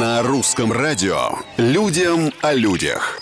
На русском радио «Людям о людях».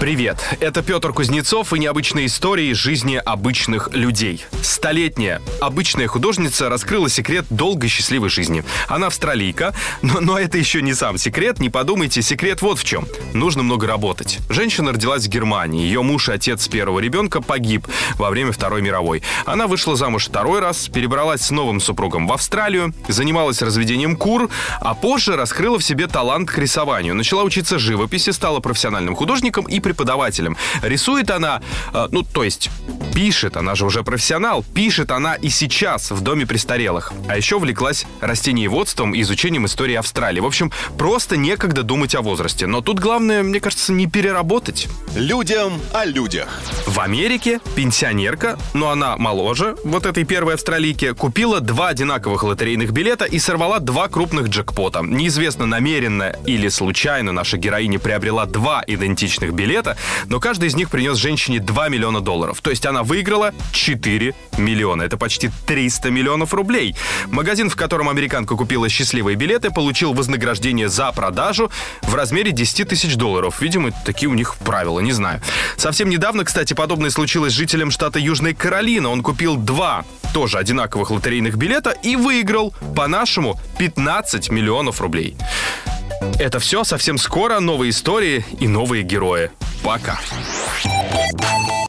Привет, это Петр Кузнецов и необычные истории жизни обычных людей. Столетняя обычная художница раскрыла секрет долгой счастливой жизни. Она австралийка, но, но это еще не сам секрет, не подумайте, секрет вот в чем. Нужно много работать. Женщина родилась в Германии, ее муж и отец первого ребенка погиб во время Второй мировой. Она вышла замуж второй раз, перебралась с новым супругом в Австралию, занималась разведением кур, а позже раскрыла себе талант к рисованию. Начала учиться живописи, стала профессиональным художником и преподавателем. Рисует она, э, ну, то есть пишет, она же уже профессионал, пишет она и сейчас в доме престарелых. А еще увлеклась растениеводством и изучением истории Австралии. В общем, просто некогда думать о возрасте. Но тут главное, мне кажется, не переработать. Людям о людях. В Америке пенсионерка, но она моложе, вот этой первой австралийки, купила два одинаковых лотерейных билета и сорвала два крупных джекпота. Неизвестно, намеренно или случайно наша героиня приобрела два идентичных билета, но каждый из них принес женщине 2 миллиона долларов. То есть она выиграла 4 миллиона. Это почти 300 миллионов рублей. Магазин, в котором американка купила счастливые билеты, получил вознаграждение за продажу в размере 10 тысяч долларов. Видимо, такие у них правила, не знаю. Совсем недавно, кстати, подобное случилось с жителем штата Южной Каролина. Он купил два тоже одинаковых лотерейных билета и выиграл, по-нашему, 15 миллионов рублей. Это все совсем скоро. Новые истории и новые герои. Пока.